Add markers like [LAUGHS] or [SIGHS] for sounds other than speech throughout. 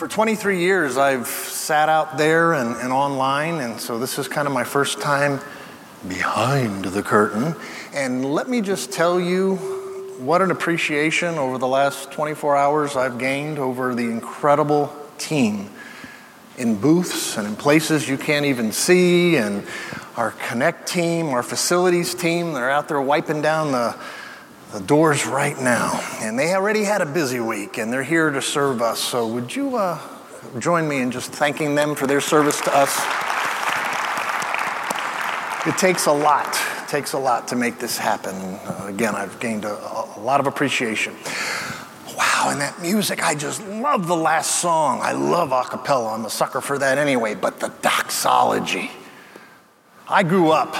For 23 years, I've sat out there and, and online, and so this is kind of my first time behind the curtain. And let me just tell you what an appreciation over the last 24 hours I've gained over the incredible team in booths and in places you can't even see, and our Connect team, our facilities team, they're out there wiping down the, the doors right now. And they already had a busy week, and they're here to serve us. So, would you uh, join me in just thanking them for their service to us? It takes a lot. It takes a lot to make this happen. Uh, again, I've gained a, a lot of appreciation. Wow, and that music, I just love the last song. I love a cappella. I'm a sucker for that anyway, but the doxology. I grew up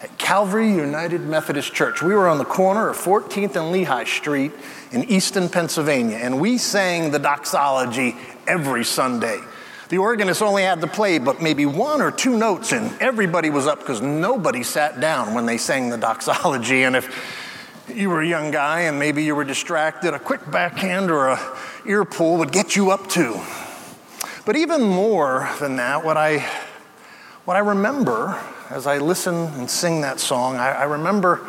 at Calvary United Methodist Church. We were on the corner of 14th and Lehigh Street in Easton, Pennsylvania, and we sang the doxology every Sunday. The organist only had to play but maybe one or two notes, and everybody was up because nobody sat down when they sang the doxology. And if you were a young guy and maybe you were distracted, a quick backhand or a ear pull would get you up too. But even more than that, what I, what I remember as I listen and sing that song, I, I remember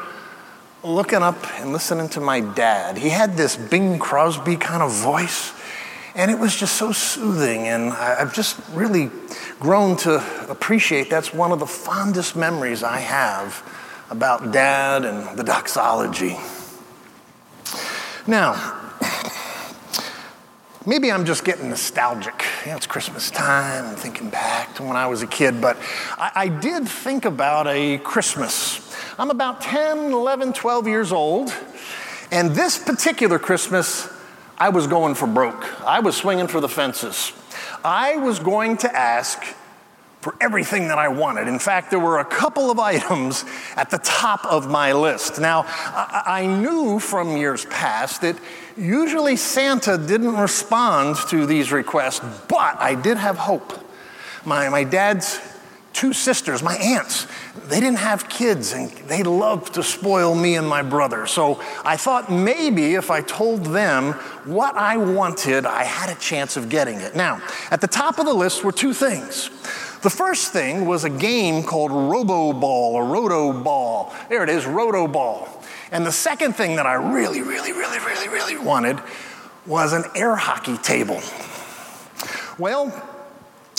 looking up and listening to my dad. He had this Bing Crosby kind of voice. And it was just so soothing, and I've just really grown to appreciate that's one of the fondest memories I have about dad and the doxology. Now, maybe I'm just getting nostalgic. You know, it's Christmas time, I'm thinking back to when I was a kid, but I, I did think about a Christmas. I'm about 10, 11, 12 years old, and this particular Christmas, I was going for broke. I was swinging for the fences. I was going to ask for everything that I wanted. In fact, there were a couple of [LAUGHS] items at the top of my list. Now, I knew from years past that usually Santa didn't respond to these requests, but I did have hope. My, my dad's two sisters, my aunts, they didn't have kids and they loved to spoil me and my brother. So I thought maybe if I told them what I wanted, I had a chance of getting it. Now, at the top of the list were two things. The first thing was a game called Robo Ball or Roto Ball. There it is, Roto Ball. And the second thing that I really, really, really, really, really wanted was an air hockey table. Well,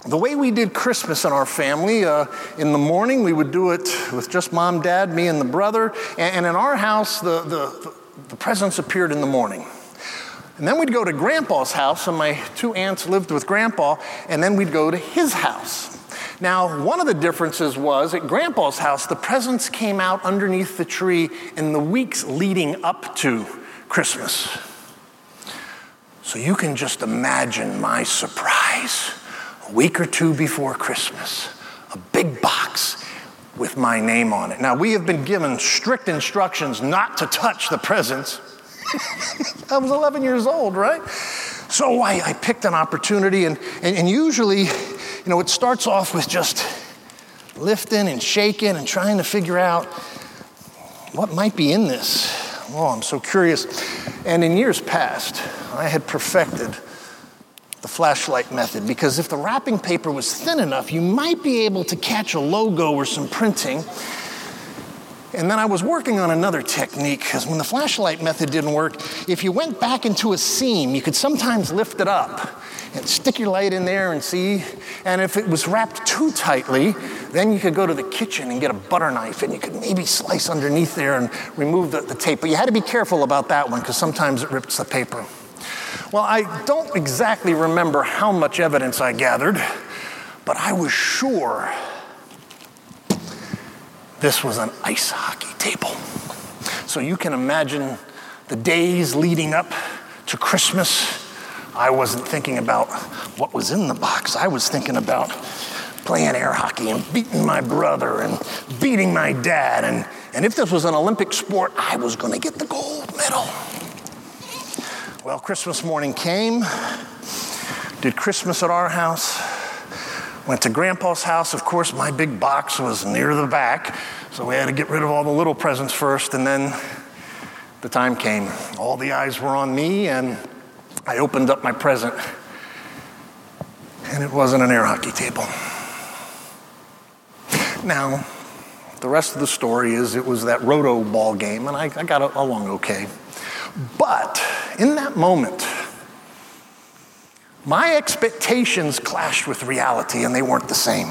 the way we did Christmas in our family, uh, in the morning we would do it with just mom, dad, me, and the brother. And, and in our house, the, the, the presents appeared in the morning. And then we'd go to grandpa's house, and my two aunts lived with grandpa, and then we'd go to his house. Now, one of the differences was at grandpa's house, the presents came out underneath the tree in the weeks leading up to Christmas. So you can just imagine my surprise a week or two before Christmas, a big box with my name on it. Now, we have been given strict instructions not to touch the presents. [LAUGHS] I was 11 years old, right? So I, I picked an opportunity, and, and, and usually, you know, it starts off with just lifting and shaking and trying to figure out what might be in this. Oh, I'm so curious. And in years past, I had perfected the flashlight method because if the wrapping paper was thin enough, you might be able to catch a logo or some printing. And then I was working on another technique because when the flashlight method didn't work, if you went back into a seam, you could sometimes lift it up and stick your light in there and see. And if it was wrapped too tightly, then you could go to the kitchen and get a butter knife and you could maybe slice underneath there and remove the, the tape. But you had to be careful about that one because sometimes it rips the paper. Well, I don't exactly remember how much evidence I gathered, but I was sure this was an ice hockey table. So you can imagine the days leading up to Christmas. I wasn't thinking about what was in the box. I was thinking about playing air hockey and beating my brother and beating my dad. And, and if this was an Olympic sport, I was going to get the gold medal. Well, Christmas morning came, did Christmas at our house, went to Grandpa's house. Of course, my big box was near the back, so we had to get rid of all the little presents first, and then the time came. All the eyes were on me, and I opened up my present. and it wasn't an air hockey table. Now, the rest of the story is it was that roto ball game, and I, I got along okay. But in that moment, my expectations clashed with reality, and they weren't the same.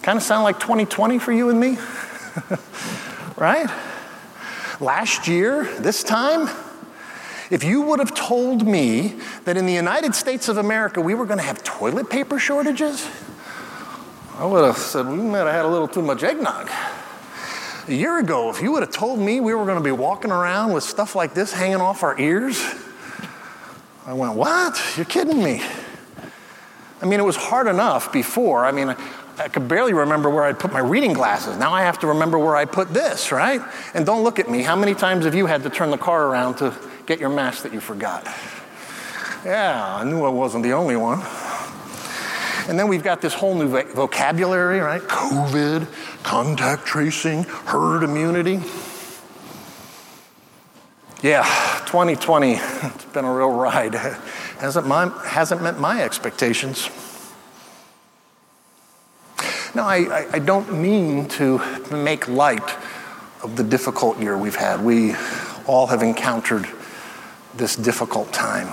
Kind of sound like 2020 for you and me, [LAUGHS] right? Last year, this time, if you would have told me that in the United States of America we were going to have toilet paper shortages, I would have said we might have had a little too much eggnog. A year ago, if you would have told me we were going to be walking around with stuff like this hanging off our ears, I went, What? You're kidding me. I mean, it was hard enough before. I mean, I could barely remember where I'd put my reading glasses. Now I have to remember where I put this, right? And don't look at me. How many times have you had to turn the car around to get your mask that you forgot? Yeah, I knew I wasn't the only one. And then we've got this whole new vocabulary, right? COVID, contact tracing, herd immunity. Yeah, 2020, [LAUGHS] it's been a real ride. [LAUGHS] Hasn't, my, hasn't met my expectations. Now, I, I don't mean to make light of the difficult year we've had. We all have encountered this difficult time.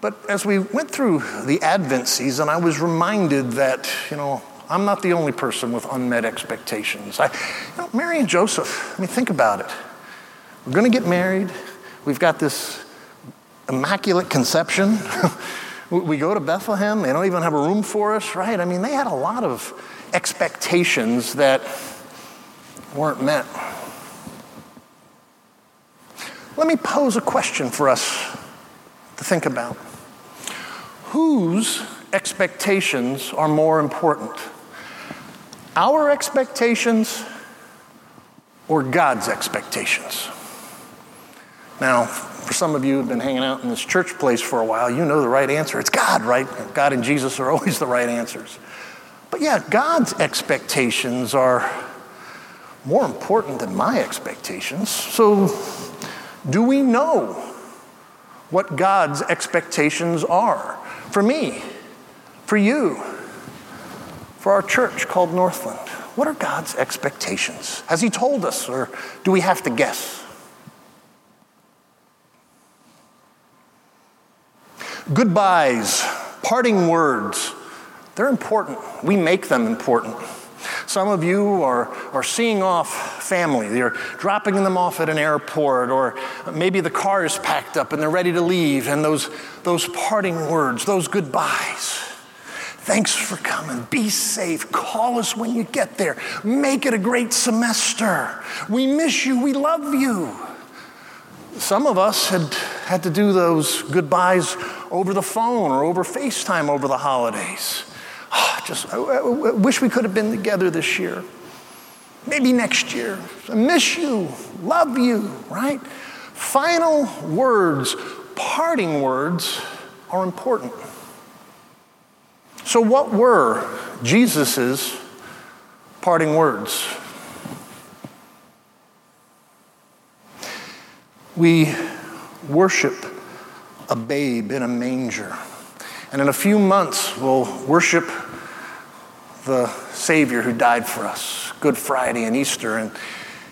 But as we went through the Advent season, I was reminded that, you know, I'm not the only person with unmet expectations. I, you know, Mary and Joseph, I mean, think about it. We're going to get married. We've got this immaculate conception. [LAUGHS] We go to Bethlehem, they don't even have a room for us, right? I mean, they had a lot of expectations that weren't met. Let me pose a question for us to think about. Whose expectations are more important? Our expectations or God's expectations? Now, for some of you who've been hanging out in this church place for a while, you know the right answer. It's God, right? God and Jesus are [LAUGHS] always the right answers. But yeah, God's expectations are more important than my expectations. So, do we know what God's expectations are for me, for you, for our church called Northland? What are God's expectations? Has He told us, or do we have to guess? Goodbyes, parting words, they're important. We make them important. Some of you are, are seeing off family. They're dropping them off at an airport, or maybe the car is packed up and they're ready to leave, and those, those parting words, those goodbyes. Thanks for coming. Be safe. Call us when you get there. Make it a great semester. We miss you. We love you. Some of us had had to do those goodbyes over the phone or over FaceTime over the holidays. Oh, [SIGHS] just I, I wish we could have been together this year. Maybe next year. I miss you, love you, right? Final words, parting words are important. So, what were Jesus's parting words? We worship a babe in a manger. And in a few months, we'll worship the Savior who died for us, Good Friday and Easter. And,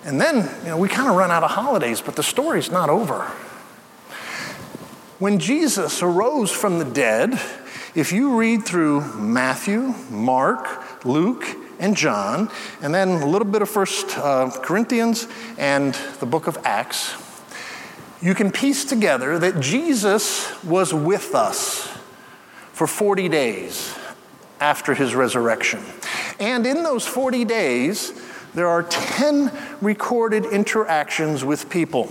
and then, you know, we kind of run out of holidays, but the story's not over. When Jesus arose from the dead, if you read through Matthew, Mark, Luke, and John, and then a little bit of First uh, Corinthians and the book of Acts, you can piece together that Jesus was with us for 40 days after his resurrection. And in those 40 days, there are 10 recorded interactions with people.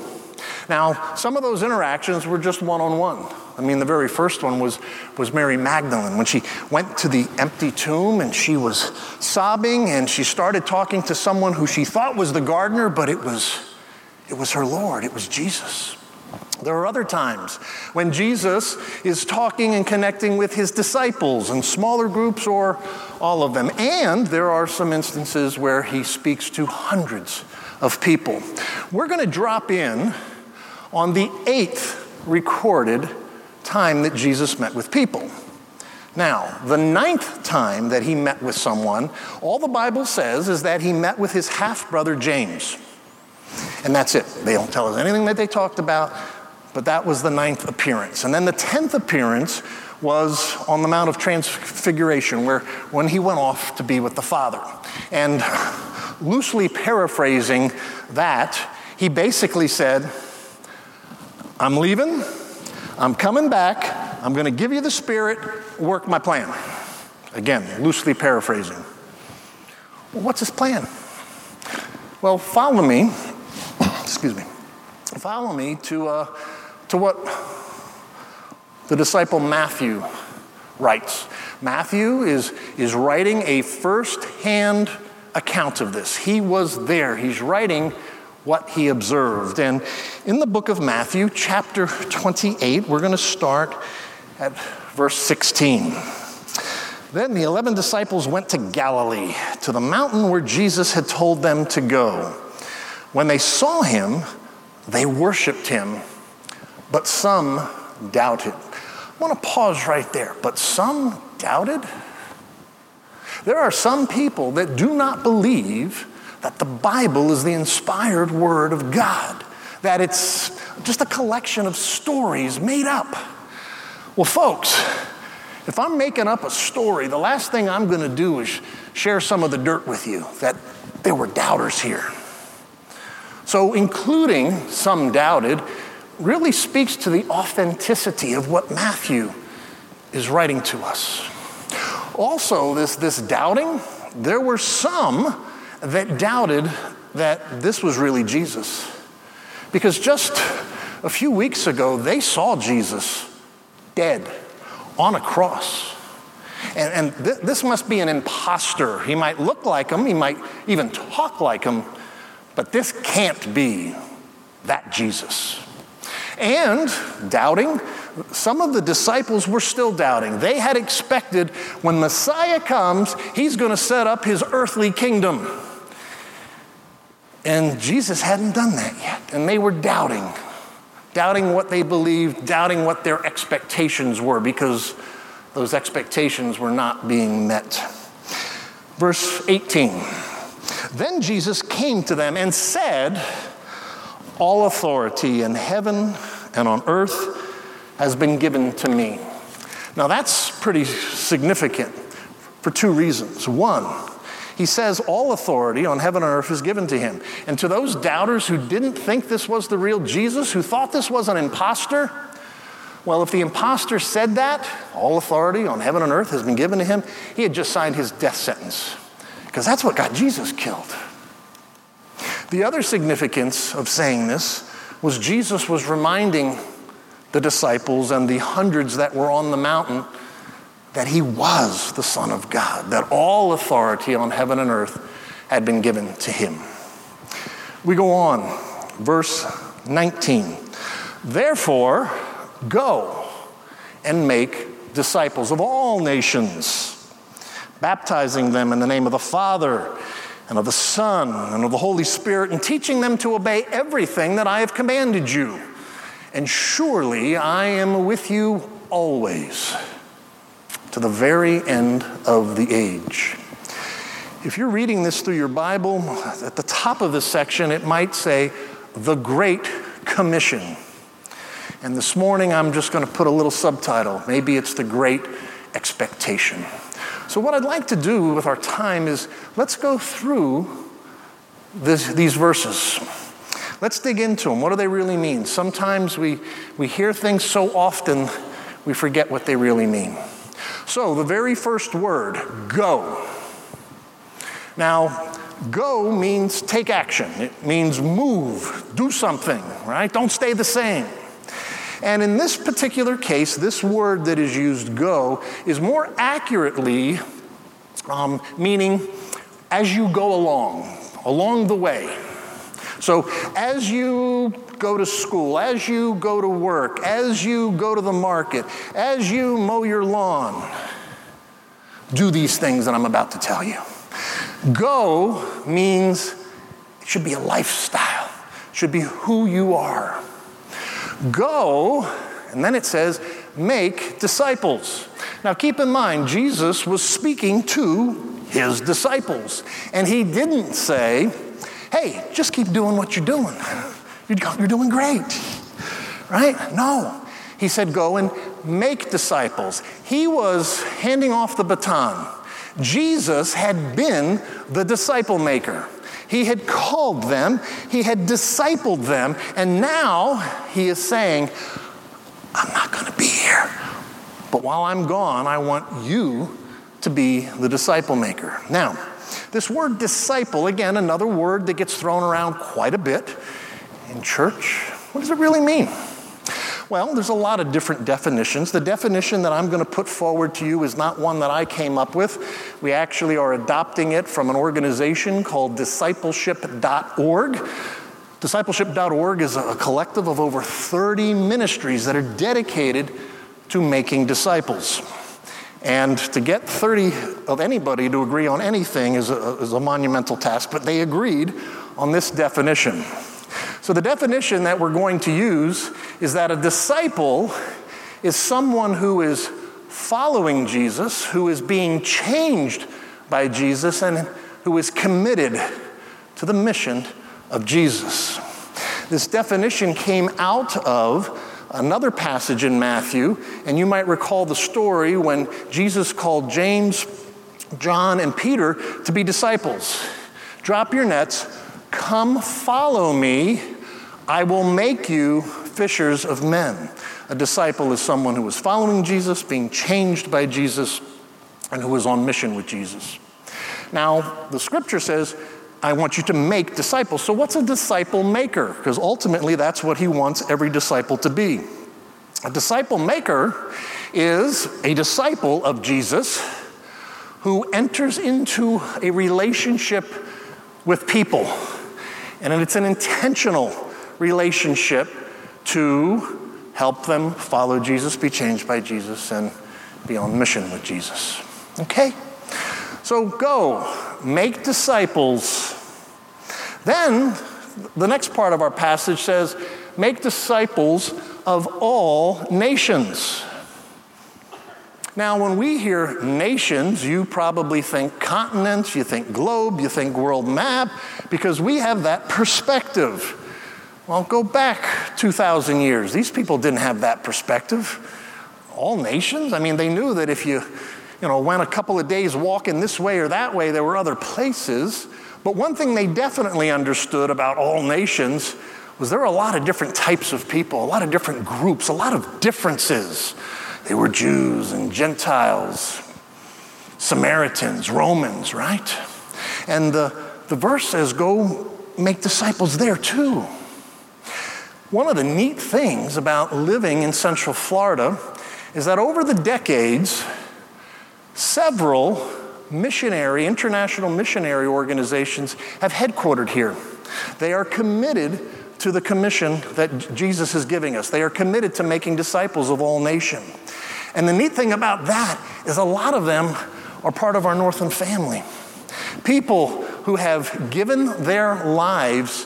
Now, some of those interactions were just one on one. I mean, the very first one was, was Mary Magdalene when she went to the empty tomb and she was sobbing and she started talking to someone who she thought was the gardener, but it was, it was her Lord, it was Jesus. There are other times when Jesus is talking and connecting with his disciples in smaller groups or all of them. And there are some instances where he speaks to hundreds of people. We're going to drop in on the eighth recorded time that Jesus met with people. Now, the ninth time that he met with someone, all the Bible says is that he met with his half brother James. And that's it. They don't tell us anything that they talked about, but that was the ninth appearance. And then the tenth appearance was on the Mount of Transfiguration, where when he went off to be with the Father. And loosely paraphrasing that, he basically said, I'm leaving, I'm coming back, I'm going to give you the Spirit, work my plan. Again, loosely paraphrasing. Well, what's his plan? Well, follow me, [COUGHS] excuse me, follow me to, uh, to what the disciple Matthew writes. Matthew is, is writing a first hand account of this. He was there, he's writing what he observed. And in the book of Matthew, chapter 28, we're going to start at verse 16. Then the 11 disciples went to Galilee, to the mountain where Jesus had told them to go. When they saw him, they worshiped him, but some doubted. I want to pause right there. But some doubted? There are some people that do not believe that the Bible is the inspired word of God, that it's just a collection of stories made up. Well, folks, if I'm making up a story, the last thing I'm going to do is share some of the dirt with you that there were doubters here. So, including some doubted, really speaks to the authenticity of what Matthew is writing to us. Also, this, this doubting, there were some that doubted that this was really Jesus. Because just a few weeks ago, they saw Jesus dead on a cross. And, and th- this must be an impostor. He might look like him, he might even talk like him, but this can't be that Jesus. And doubting, some of the disciples were still doubting. They had expected when Messiah comes, he's going to set up his earthly kingdom. And Jesus hadn't done that yet. And they were doubting, doubting what they believed, doubting what their expectations were, because those expectations were not being met. Verse 18 Then Jesus came to them and said, all authority in heaven and on earth has been given to me. Now, that's pretty significant for two reasons. One, he says all authority on heaven and earth is given to him. And to those doubters who didn't think this was the real Jesus, who thought this was an impostor, well, if the impostor said that, all authority on heaven and earth has been given to him, he had just signed his death sentence. Because that's what got Jesus killed. The other significance of saying this was Jesus was reminding the disciples and the hundreds that were on the mountain that he was the Son of God, that all authority on heaven and earth had been given to him. We go on, verse 19. Therefore, go and make disciples of all nations, baptizing them in the name of the Father and of the Son and of the Holy Spirit, and teaching them to obey everything that I have commanded you. And surely I am with you always to the very end of the age. If you're reading this through your Bible, at the top of this section, it might say, The Great Commission. And this morning, I'm just going to put a little subtitle. Maybe it's The Great Expectation. So, what I'd like to do with our time is let's go through this, these verses. Let's dig into them. What do they really mean? Sometimes we, we hear things so often we forget what they really mean. So, the very first word, go. Now, go means take action, it means move, do something, right? Don't stay the same. And in this particular case, this word that is used, go, is more accurately um, meaning as you go along, along the way. So as you go to school, as you go to work, as you go to the market, as you mow your lawn, do these things that I'm about to tell you. Go means it should be a lifestyle, it should be who you are. Go, and then it says, make disciples. Now keep in mind, Jesus was speaking to his disciples, and he didn't say, hey, just keep doing what you're doing. You're doing great, right? No. He said, go and make disciples. He was handing off the baton. Jesus had been the disciple maker. He had called them, he had discipled them, and now he is saying, I'm not going to be here. But while I'm gone, I want you to be the disciple maker. Now, this word disciple, again, another word that gets thrown around quite a bit in church. What does it really mean? Well, there's a lot of different definitions. The definition that I'm going to put forward to you is not one that I came up with. We actually are adopting it from an organization called discipleship.org. Discipleship.org is a collective of over 30 ministries that are dedicated to making disciples. And to get 30 of anybody to agree on anything is a, is a monumental task, but they agreed on this definition. So, the definition that we're going to use is that a disciple is someone who is following Jesus, who is being changed by Jesus, and who is committed to the mission of Jesus. This definition came out of another passage in Matthew, and you might recall the story when Jesus called James, John, and Peter to be disciples. Drop your nets, come follow me, I will make you fishers of men. A disciple is someone who is following Jesus, being changed by Jesus, and who is on mission with Jesus. Now, the scripture says, I want you to make disciples. So, what's a disciple maker? Because ultimately, that's what he wants every disciple to be. A disciple maker is a disciple of Jesus who enters into a relationship with people. And it's an intentional relationship to help them follow Jesus, be changed by Jesus, and be on mission with Jesus. Okay? So go, make disciples. Then the next part of our passage says, make disciples of all nations. Now, when we hear nations, you probably think continents, you think globe, you think world map, because we have that perspective. Well, go back 2,000 years. These people didn't have that perspective. All nations? I mean, they knew that if you, you know, went a couple of days walking this way or that way, there were other places. But one thing they definitely understood about all nations was there were a lot of different types of people, a lot of different groups, a lot of differences. They were Jews and Gentiles, Samaritans, Romans, right? And the, the verse says, go make disciples there too. One of the neat things about living in Central Florida is that over the decades, several missionary, international missionary organizations have headquartered here. They are committed to the commission that Jesus is giving us. They are committed to making disciples of all nations. And the neat thing about that is a lot of them are part of our Northland family. People who have given their lives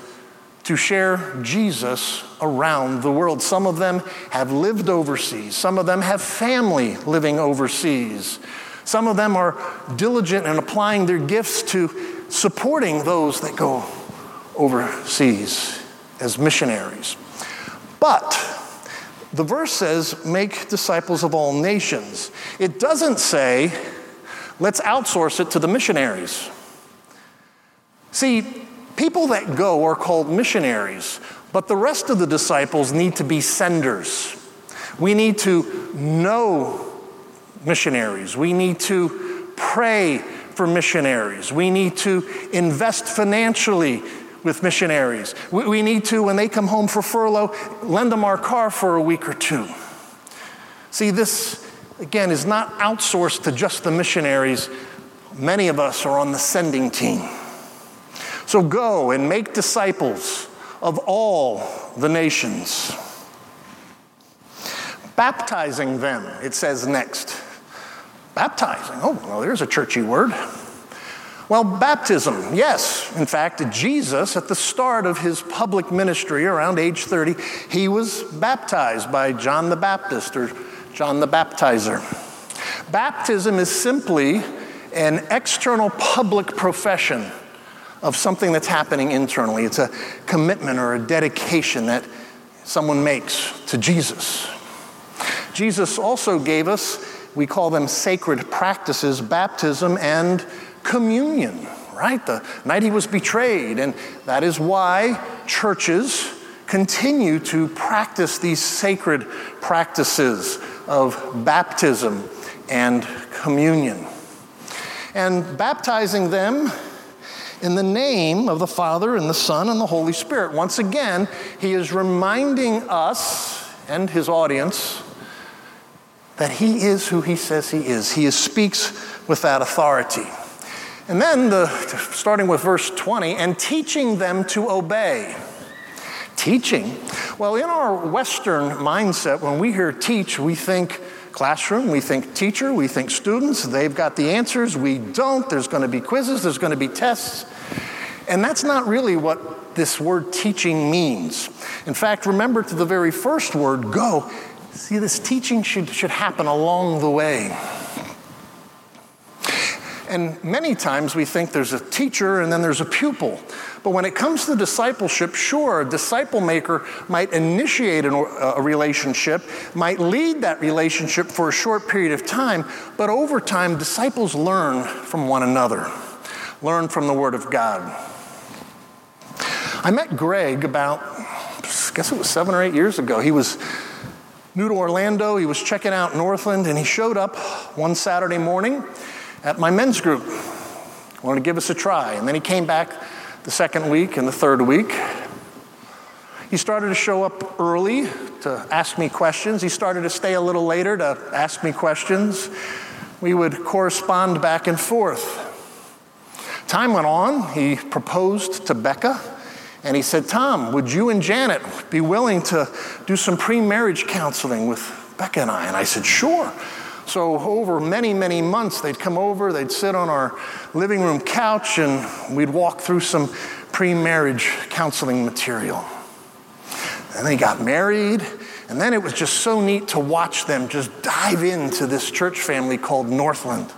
to share Jesus around the world. Some of them have lived overseas, some of them have family living overseas. Some of them are diligent in applying their gifts to supporting those that go overseas as missionaries. But the verse says, make disciples of all nations. It doesn't say, let's outsource it to the missionaries. See, People that go are called missionaries, but the rest of the disciples need to be senders. We need to know missionaries. We need to pray for missionaries. We need to invest financially with missionaries. We, need to, when they come home for furlough, lend them our car for a week or two. See, this, again, is not outsourced to just the missionaries. Many of us are on the sending team. So go and make disciples of all the nations, baptizing them, it says next. Baptizing, oh, well, there's a churchy word. Well, baptism, yes. In fact, Jesus, at the start of his public ministry around age 30, he was baptized by John the Baptist or John the Baptizer. Baptism is simply an external public profession of something that's happening internally. It's a commitment or a dedication that someone makes to Jesus. Jesus also gave us, we call them sacred practices, baptism and communion, right? The night he was betrayed. And that is why churches continue to practice these sacred practices of baptism and communion. And baptizing them in the name of the Father and the Son and the Holy Spirit. Once again, he is reminding us and his audience that he is who he says he is. He is, speaks with that authority. And then, the, starting with verse 20, and teaching them to obey. Teaching? Well, in our Western mindset, when we hear teach, we think classroom, we think teacher, we think students, they've got the answers, we don't. There's going to be quizzes, there's going to be tests. And that's not really what this word teaching means. In fact, remember to the very first word, go. See, this teaching should, should happen along the way. And many times we think there's a teacher and then there's a pupil. But when it comes to discipleship, sure, a disciple maker might initiate an, a relationship, might lead that relationship for a short period of time, but over time, disciples learn from one another, learn from the Word of God. I met Greg about, I guess it was seven or eight years ago. He was new to Orlando, he was checking out Northland, and he showed up one Saturday morning at my men's group. Wanted to give us a try. And then he came back the second week and the third week. He started to show up early to ask me questions. He started to stay a little later to ask me questions. We would correspond back and forth. Time went on. He proposed to Becca. And he said, Tom, would you and Janet be willing to do some pre marriage counseling with Becca and I? And I said, sure. So, over many, many months, they'd come over, they'd sit on our living room couch, and we'd walk through some pre marriage counseling material. And they got married, and then it was just so neat to watch them just dive into this church family called Northland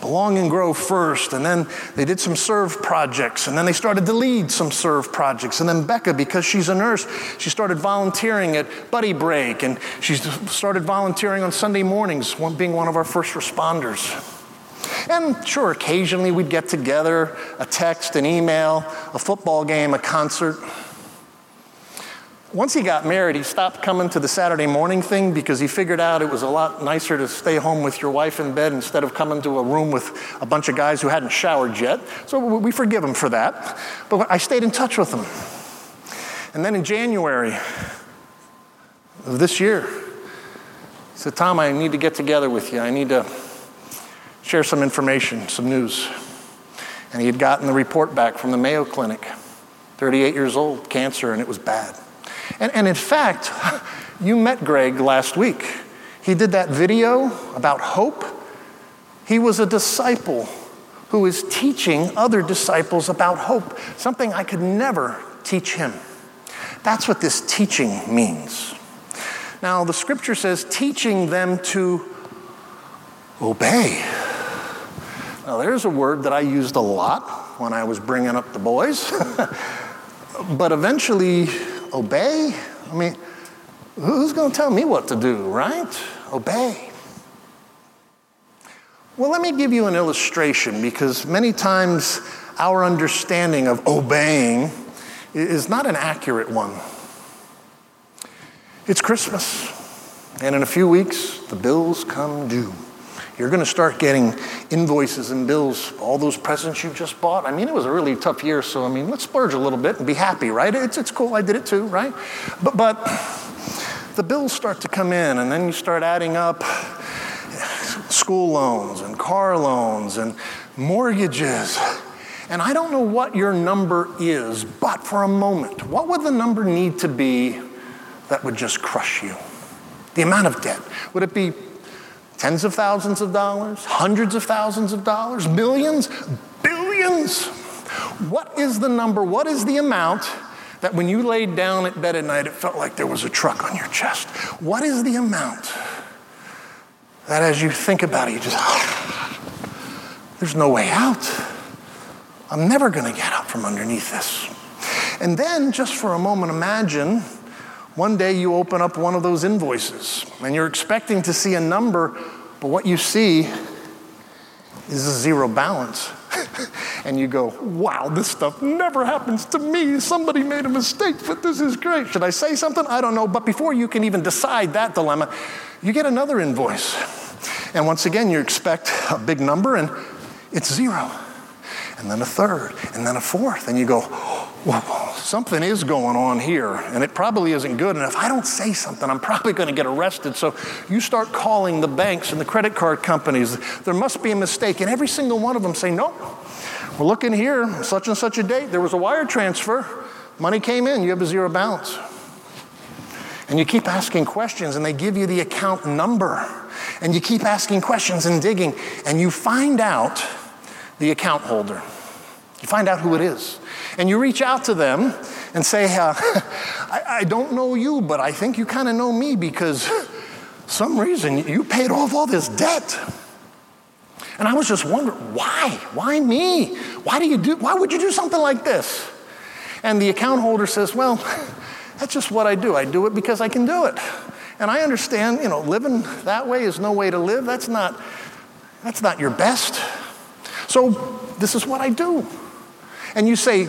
belong and grow first. And then they did some serve projects. And then they started to lead some serve projects. And then Becca, because she's a nurse, she started volunteering at Buddy Break. And she started volunteering on Sunday mornings, being one of our first responders. And sure, occasionally we'd get together, a text, an email, a football game, a concert. Once he got married, he stopped coming to the Saturday morning thing because he figured out it was a lot nicer to stay home with your wife in bed instead of coming to a room with a bunch of guys who hadn't showered yet. So we forgive him for that. But I stayed in touch with him. And then in January of this year, he said, Tom, I need to get together with you. I need to share some information, some news. And he had gotten the report back from the Mayo Clinic 38 years old, cancer, and it was bad. And, and in fact, [LAUGHS] you met Greg last week. He did that video about hope. He was a disciple who is teaching other disciples about hope, something I could never teach him. That's what this teaching means. Now, the scripture says, teaching them to obey. Now, there's a word that I used a lot when I was bringing up the boys, [LAUGHS] but eventually obey? I mean, who's going to tell me what to do, right? Obey. Well, let me give you an illustration because many times our understanding of obeying is not an accurate one. It's Christmas, and in a few weeks, the bills come due. You're going to start getting invoices and bills, all those presents you just bought. I mean, it was a really tough year, so I mean, let's splurge a little bit and be happy, right? It's, it's cool, I did it too, right? But, but the bills start to come in, and then you start adding up school loans and car loans and mortgages. And I don't know what your number is, but for a moment, what would the number need to be that would just crush you? The amount of debt. Would it be tens of thousands of dollars, hundreds of thousands of dollars, millions, billions? What is the number? What is the amount that when you laid down at bed at night, it felt like there was a truck on your chest? What is the amount that as you think about it, you just, [SIGHS] there's no way out. I'm never going to get out from underneath this. And then, just for a moment, imagine one day you open up one of those invoices and you're expecting to see a number, but what you see is a zero balance. [LAUGHS] and you go, wow, this stuff never happens to me. Somebody made a mistake, but this is great. Should I say something? I don't know. But before you can even decide that dilemma, you get another invoice. And once again, you expect a big number and it's zero. And then a third, and then a fourth. And you go, well, something is going on here, and it probably isn't good. And if I don't say something, I'm probably going to get arrested. So you start calling the banks and the credit card companies. There must be a mistake. And every single one of them say, nope, we're looking here, such and such a date. There was a wire transfer. Money came in, you have a zero balance. And you keep asking questions, and they give you the account number. And you keep asking questions and digging, and you find out the account holder. You find out who it is. And you reach out to them and say, uh, [LAUGHS] I, I don't know you, but I think you kind of know me because [LAUGHS] some reason you paid off all this debt. And I was just wondering, why? Why me? Why do you do, why would you do something like this? And the account holder says, well, [LAUGHS] that's just what I do. I do it because I can do it. And I understand, you know, living that way is no way to live. That's not, that's not your best. So this is what I do. And you say,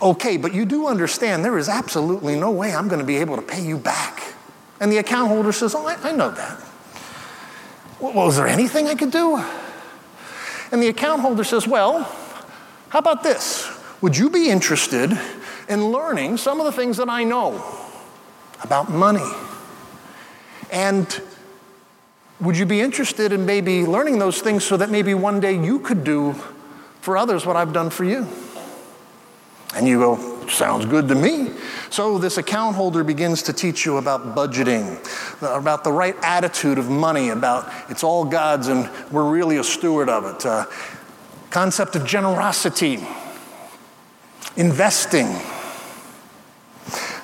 okay, but you do understand there is absolutely no way I'm going to be able to pay you back. And the account holder says, oh, I, I know that. Well, was there anything I could do? And the account holder says, well, how about this? Would you be interested in learning some of the things that I know about money? And would you be interested in maybe learning those things so that maybe one day you could do for others what I've done for you? And you go, sounds good to me. So this account holder begins to teach you about budgeting, about the right attitude of money, about it's all God's and we're really a steward of it. Uh, concept of generosity, investing.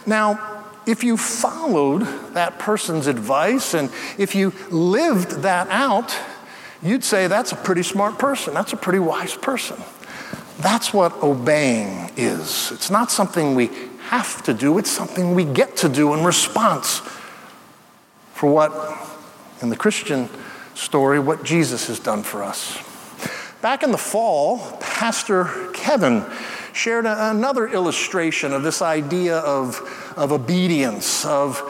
Now, if you followed that person's advice and if you lived that out, you'd say that's a pretty smart person, that's a pretty wise person. That's what obeying is. It's not something we have to do, it's something we get to do in response for what, in the Christian story, what Jesus has done for us. Back in the fall, Pastor Kevin shared another illustration of this idea of, of obedience, of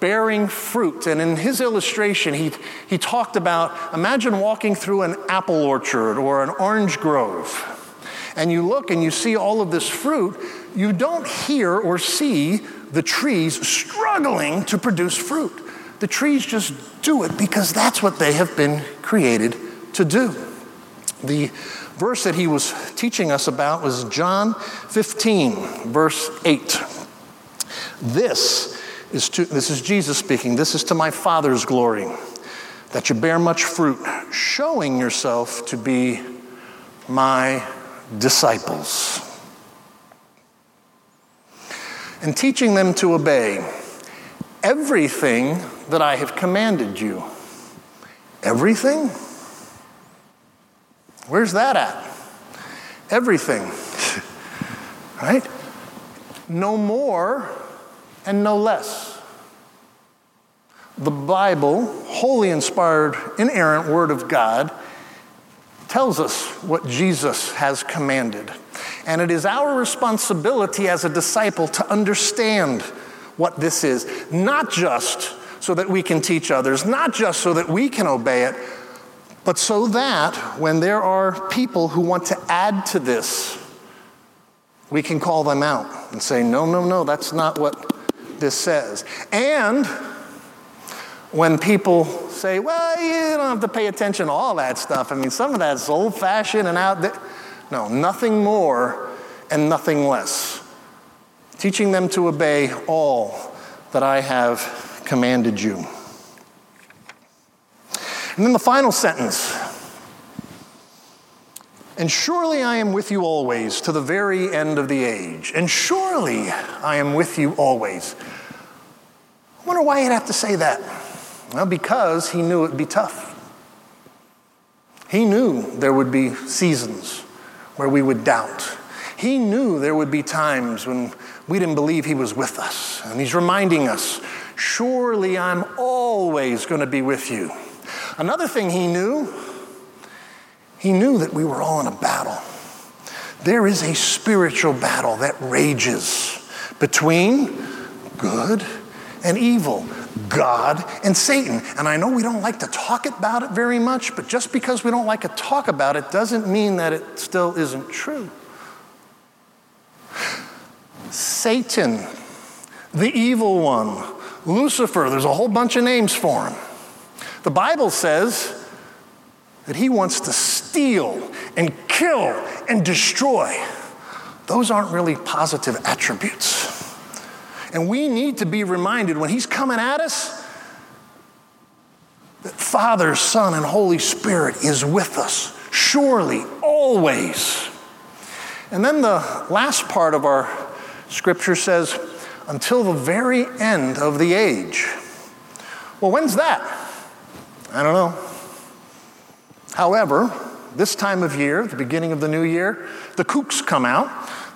bearing fruit. And in his illustration, he, he talked about imagine walking through an apple orchard or an orange grove. And you look and you see all of this fruit, you don't hear or see the trees struggling to produce fruit. The trees just do it because that's what they have been created to do. The verse that he was teaching us about was John 15, verse 8. This is, to, this is Jesus speaking. This is to my Father's glory, that you bear much fruit, showing yourself to be my disciples, and teaching them to obey everything that I have commanded you. Everything? Where's that at? Everything. [LAUGHS] right? No more and no less. The Bible, wholly inspired, inerrant Word of God, tells us what Jesus has commanded. And it is our responsibility as a disciple to understand what this is, not just so that we can teach others, not just so that we can obey it, but so that when there are people who want to add to this, we can call them out and say, no, no, no, that's not what this says. And when people say, well, you don't have to pay attention to all that stuff. I mean, some of that's old fashioned and out there. No, nothing more and nothing less. Teaching them to obey all that I have commanded you. And then the final sentence And surely I am with you always to the very end of the age. And surely I am with you always. I wonder why he'd have to say that. Well, because he knew it'd be tough. He knew there would be seasons where we would doubt. He knew there would be times when we didn't believe he was with us. And he's reminding us, surely I'm always going to be with you. Another thing he knew, he knew that we were all in a battle. There is a spiritual battle that rages between good and evil, God and Satan. And I know we don't like to talk about it very much, but just because we don't like to talk about it doesn't mean that it still isn't true. Satan, the evil one, Lucifer, there's a whole bunch of names for him. The Bible says that he wants to steal and kill and destroy. Those aren't really positive attributes. And we need to be reminded when He's coming at us that Father, Son, and Holy Spirit is with us, surely, always. And then the last part of our scripture says, until the very end of the age. Well, when's that? I don't know. However, this time of year, the beginning of the new year, the kooks come out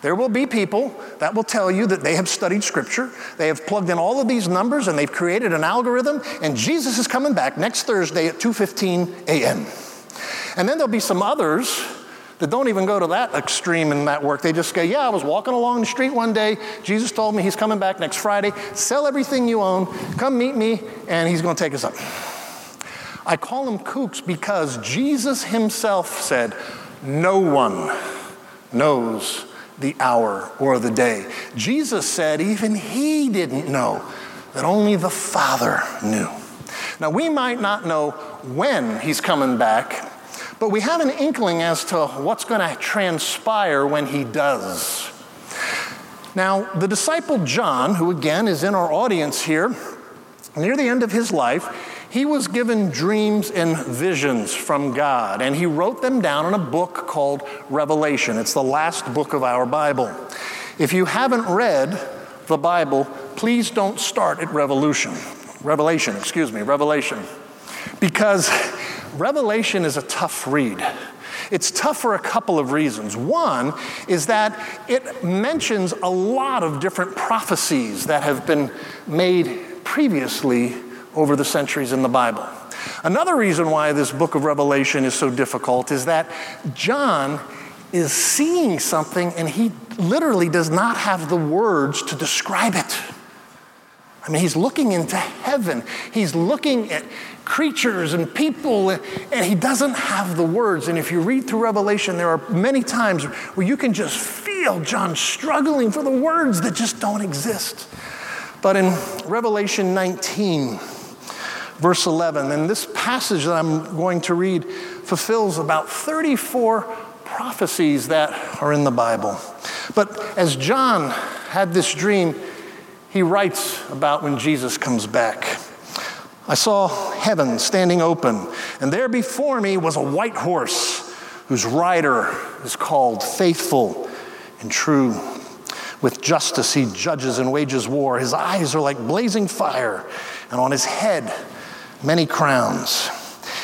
there will be people that will tell you that they have studied scripture, they have plugged in all of these numbers and they've created an algorithm and Jesus is coming back next Thursday at 2:15 a.m. And then there'll be some others that don't even go to that extreme in that work. They just go, Yeah, I was walking along the street one day. Jesus told me he's coming back next Friday. Sell everything you own, come meet me, and he's going to take us up. I call them kooks because Jesus himself said, No one knows the hour or the day. Jesus said even he didn't know, that only the Father knew. Now, we might not know when he's coming back, but we have an inkling as to what's going to transpire when he does. Now, the disciple John, who again is in our audience here, near the end of his life, he was given dreams and visions from God, and he wrote them down in a book called Revelation. It's the last book of our Bible. If you haven't read the Bible, please don't start at Revolution. Revelation, excuse me, Revelation. Because Revelation is a tough read. It's tough for a couple of reasons. One is that it mentions a lot of different prophecies that have been made previously over the centuries in the Bible. Another reason why this book of Revelation is so difficult is that John is seeing something and he literally does not have the words to describe it. I mean, he's looking into heaven, he's looking at creatures and people, and he doesn't have the words. And if you read through Revelation, there are many times where you can just feel John struggling for the words that just don't exist. But in Revelation 19, verse 11. And this passage that I'm going to read fulfills about 34 prophecies that are in the Bible. But as John had this dream, he writes about when Jesus comes back. I saw heaven standing open, and there before me was a white horse whose rider is called Faithful and True. With justice he judges and wages war. His eyes are like blazing fire, and on his head many crowns.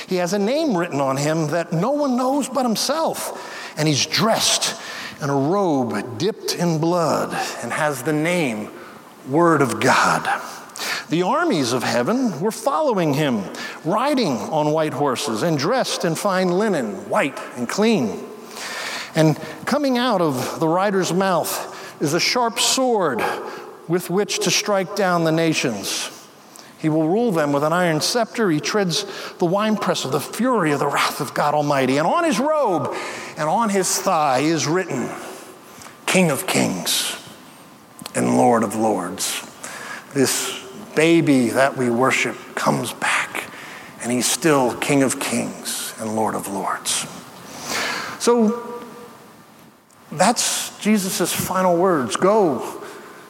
He has a name written on him that no one knows but himself, and he's dressed in a robe dipped in blood and has the name Word of God. The armies of heaven were following him, riding on white horses and dressed in fine linen, white and clean. And coming out of the rider's mouth is a sharp sword with which to strike down the nations. He will rule them with an iron scepter. He treads the winepress of the fury of the wrath of God Almighty. And on his robe and on his thigh is written, King of Kings and Lord of Lords. This baby that we worship comes back, and he's still King of Kings and Lord of Lords. So that's Jesus' final words Go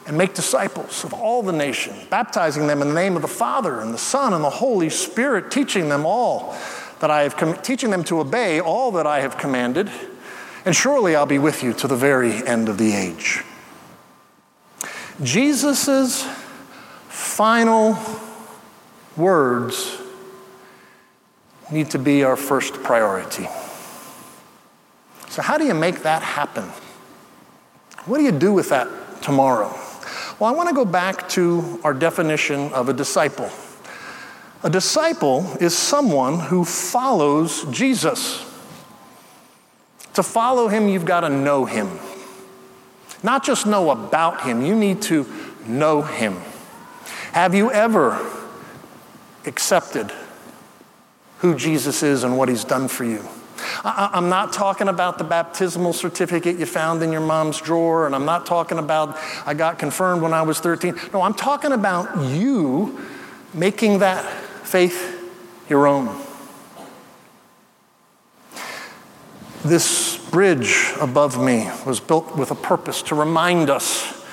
and make disciples of all the nation, baptizing them in the name of the Father and the Son and the Holy Spirit, teaching them all that I have com- teaching them to obey all that I have commanded. and surely I'll be with you to the very end of the age. Jesus' final words need to be our first priority. So, how do you make that happen? What do you do with that tomorrow? Well, I want to go back to our definition of a disciple. A disciple is someone who follows Jesus. To follow him, you've got to know him. Not just know about him, you need to know him. Have you ever accepted who Jesus is and what he's done for you? I, am not talking about the baptismal certificate you found in your mom's drawer, and I'm not talking about I got confirmed when I was 13. No, I'm talking about you making that faith your own. This bridge above me was built with a purpose to remind us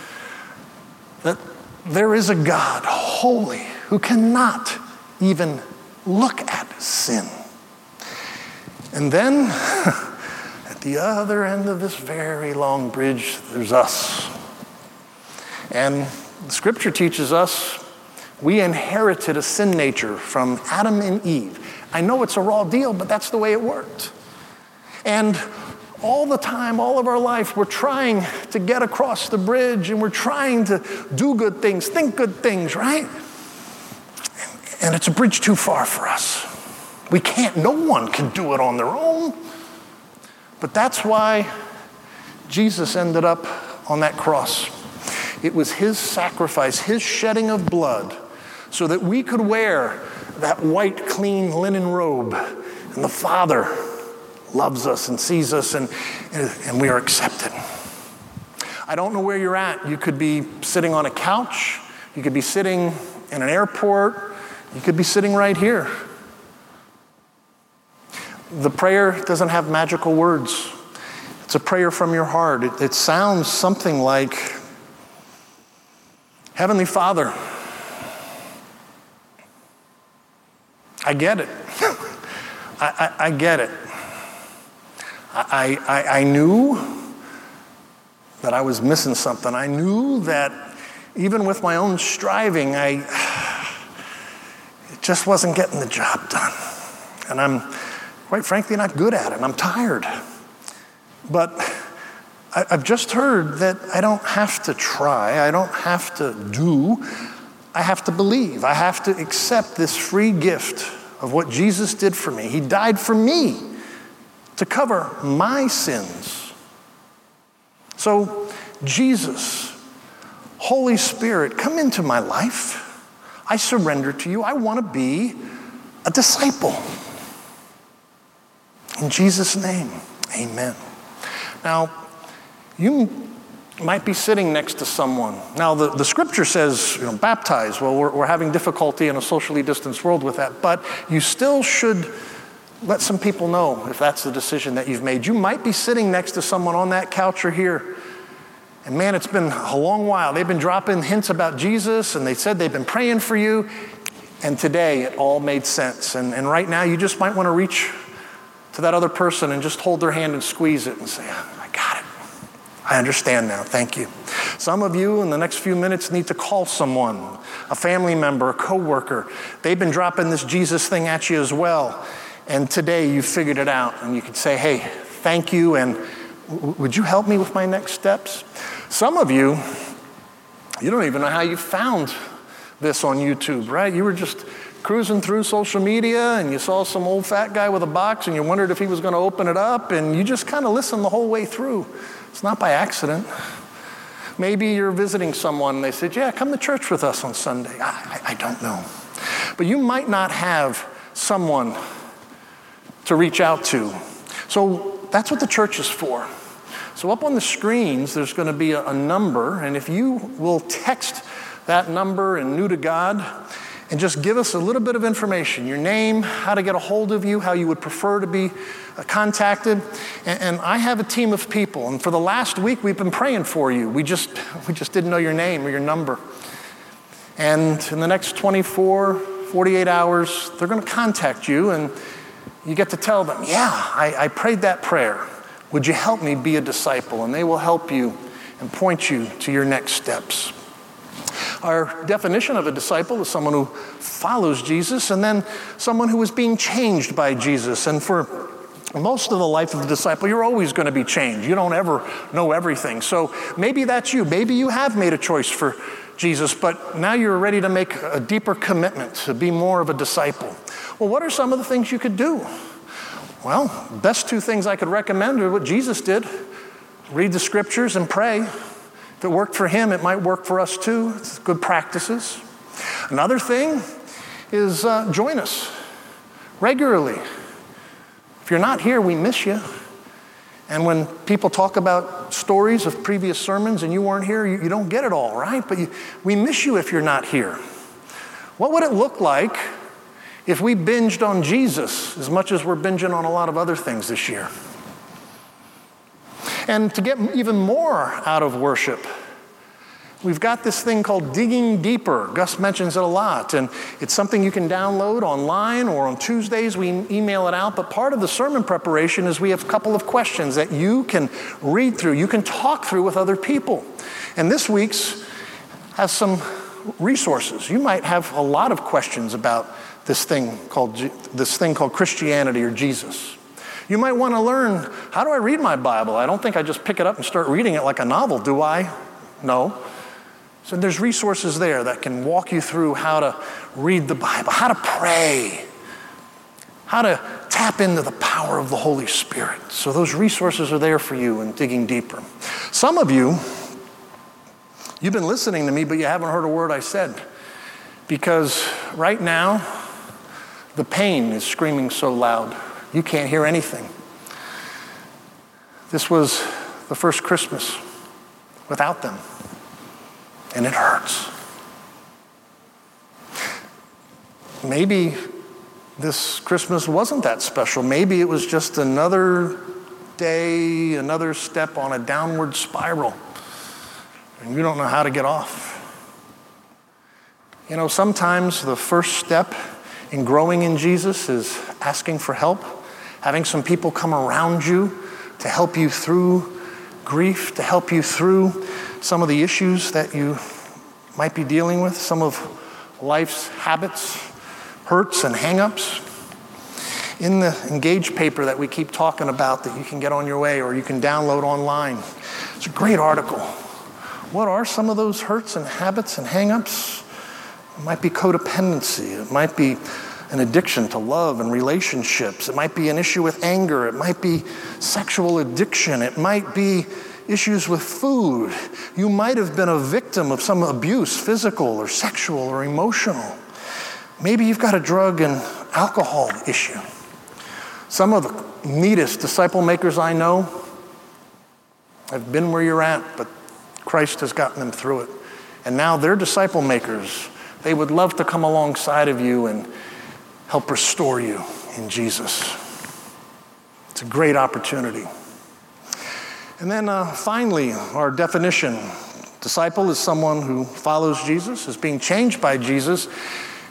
that there is a God, holy, who cannot even look at sin. And then, [LAUGHS] at the other end of this very long bridge, there's us. And the scripture teaches us we inherited a sin nature from Adam and Eve. I know it's a raw deal, but that's the way it worked. And all the time, all of our life, we're trying to get across the bridge and we're trying to do good things, think good things, right? And it's a bridge too far for us. We can't, no one can do it on their own. But that's why Jesus ended up on that cross. It was his sacrifice, his shedding of blood, so that we could wear that white, clean linen robe. And the Father loves us and sees us, and, and we are accepted. I don't know where you're at. You could be sitting on a couch, you could be sitting in an airport, you could be sitting right here. The prayer doesn't have magical words. It's a prayer from your heart. It, it sounds something like Heavenly Father, I get it. [LAUGHS] I, I, I, get it. I, I, I knew that I was missing something. I knew that even with my own striving, I [SIGHS] it just wasn't getting the job done. And I'm quite frankly not good at it. I'm tired. But I've just heard that I don't have to try, I don't have to do, I have to believe. I have to accept this free gift of what Jesus did for me. He died for me to cover my sins. So, Jesus, Holy Spirit, come into my life. I surrender to you. I want to be a disciple. In Jesus' name, amen. Now, you might be sitting next to someone. Now, the, the scripture says, you know, baptize. Well, we're, we're having difficulty in a socially distanced world with that, but you still should let some people know if that's the decision that you've made. You might be sitting next to someone on that couch or here. And man, it's been a long while. They've been dropping hints about Jesus and they said they've been praying for you. And today it all made sense. And, and right now you just might want to reach to that other person and just hold their hand and squeeze it and say, oh, I got it. I understand now. Thank you. Some of you in the next few minutes need to call someone, a family member, a coworker. They've been dropping this Jesus thing at you as well. And today you figured it out and you could say, "Hey, thank you and would you help me with my next steps?" Some of you you don't even know how you found this on YouTube, right? You were just cruising through social media and you saw some old fat guy with a box and you wondered if he was going to open it up and you just kind of listened the whole way through. It's not by accident. Maybe you're visiting someone and they said, Yeah, come to church with us on Sunday. I, I, I don't know. But you might not have someone to reach out to. So that's what the church is for. So, up on the screens, there's going to be a, a, number, and if you will text that number and new to God, and just give us a little bit of information your name, how to get a hold of you, how you would prefer to be uh, contacted. And, and, I have a team of people, and for the last week, we've been praying for you. We just, we just didn't know your name or your number. And in the next 24, 48 hours, they're going to contact you, and you get to tell them, Yeah, I, I prayed that prayer. Would you help me be a disciple? And they will help you and point you to your next steps. Our definition of a disciple is someone who follows Jesus and then someone who is being changed by Jesus. And for most of the life of a disciple, you're always going to be changed. You don't ever know everything. So maybe that's you. Maybe you have made a choice for Jesus, but now you're ready to make a deeper commitment to be more of a disciple. Well, what are some of the things you could do? Well, best two things I could recommend are what Jesus did read the scriptures and pray. If it worked for him, it might work for us too. It's good practices. Another thing is uh, join us regularly. If you're not here, we miss you. And when people talk about stories of previous sermons and you weren't here, you, you don't get it all, right? But you, we miss you if you're not here. What would it look like if we binged on Jesus as much as we're binging on a lot of other things this year? And to get even more out of worship, We've got this thing called Digging Deeper. Gus mentions it a lot, and it's something you can download online or on Tuesdays we email it out. But part of the sermon preparation is we have a couple of questions that you can read through, you can talk through with other people. And this week's has some resources. You might have a lot of questions about this thing called this thing called Christianity or Jesus. You might want to learn how do I read my Bible? I don't think I just pick it up and start reading it like a novel, do I? No. So there's resources there that can walk you through how to read the Bible, how to pray, how to tap into the power of the Holy Spirit. So those resources are there for you in digging deeper. Some of you, you've been listening to me, but you haven't heard a word I said. Because right now, the pain is screaming so loud, you can't hear anything. This was the first Christmas without them and it hurts. Maybe this Christmas wasn't that special. Maybe it was just another day, another step on a downward spiral, and you don't know how to get off. You know, sometimes the first step in growing in Jesus is asking for help, having some people come around you to help you through grief, to help you through some of the issues that you might be dealing with, some of life's habits, hurts, and hangups. In the Engage paper that we keep talking about that you can get on your way or you can download online, it's a great article. What are some of those hurts and habits and hangups? It might be codependency. It might be an addiction to love and relationships. It might be an issue with anger. It might be sexual addiction. It might be issues with food. You might have been a victim of some abuse, physical or sexual or emotional. Maybe you've got a drug and alcohol issue. Some of the neatest disciple makers I know have been where you're at, but Christ has gotten them through it. And now they're disciple makers. They would love to come alongside of you and help restore you in Jesus. It's a great opportunity. And then uh, finally, our definition disciple is someone who follows Jesus, is being changed by Jesus,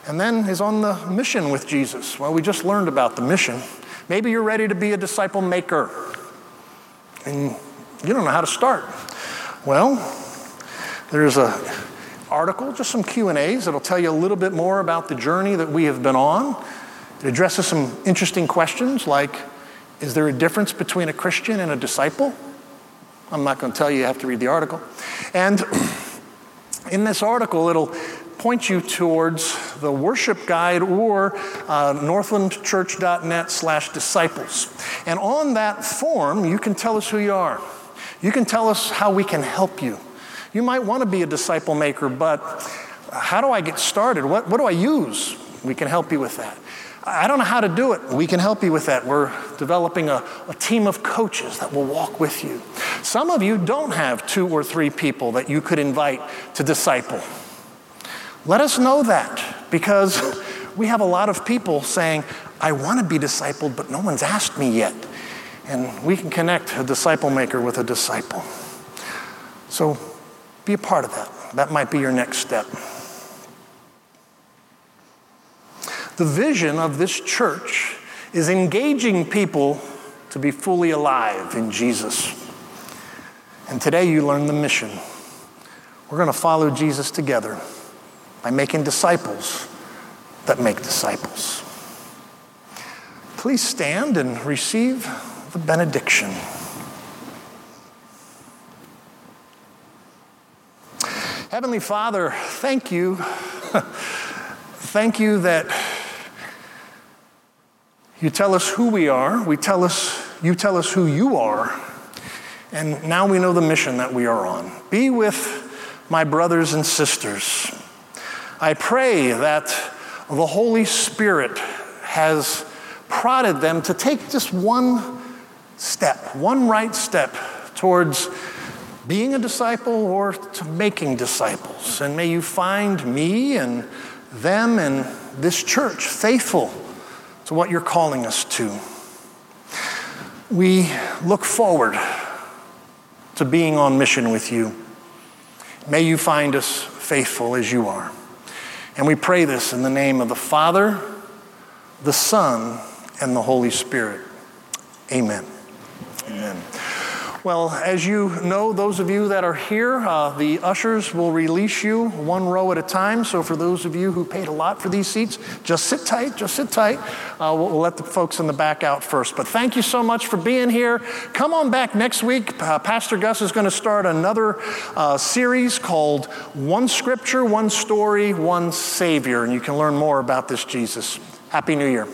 and then is on the mission with Jesus. Well, we just learned about the mission. Maybe you're ready to be a disciple maker, and you don't know how to start. Well, there's a article, just some Q&As that'll tell you a little bit more about the journey that we have been on. It addresses some interesting questions like, is there a difference between a Christian and a disciple? I'm not going to tell you, you have to read the article. And [CLEARS THROAT] in this article, it'll point you towards the worship guide or uh, northlandchurch.net slash disciples. And on that form, you can tell us who you are. You can tell us how we can help you. You might want to be a disciple maker, but how do I get started? What, what do I use? We can help you with that. I don't know how to do it. We can help you with that. We're developing a, a, team of coaches that will walk with you. Some of you don't have two or three people that you could invite to disciple. Let us know that because [LAUGHS] we have a lot of people saying, I want to be discipled, but no one's asked me yet. And we can connect a disciple maker with a disciple. So be a part of that. That might be your next step. The vision of this church is engaging people to be fully alive in Jesus. And today you learn the mission. We're going to follow Jesus together by making disciples that make disciples. Please stand and receive the benediction. Heavenly Father, thank you. [LAUGHS] thank you that you tell us who we are. We tell us, you tell us who you are. And now we know the mission that we are on. Be with my brothers and sisters. I pray that the Holy Spirit has prodded them to take just one step, one right step towards being a disciple or to making disciples. And may you find me and them and this church faithful to what you're calling us to. We look forward to being on mission with you. May you find us faithful as you are. And we pray this in the name of the Father, the Son, and the Holy Spirit. Amen. Amen. Well, as you know, those of you that are here, uh, the ushers will release you one row at a time. So, for those of you who paid a lot for these seats, just sit tight, just sit tight. Uh, we'll, we'll, let the folks in the back out first. But thank you so much for being here. Come on back next week. Uh, Pastor Gus is going to start another uh, series called One Scripture, One Story, One Savior. And you can learn more about this Jesus. Happy New Year.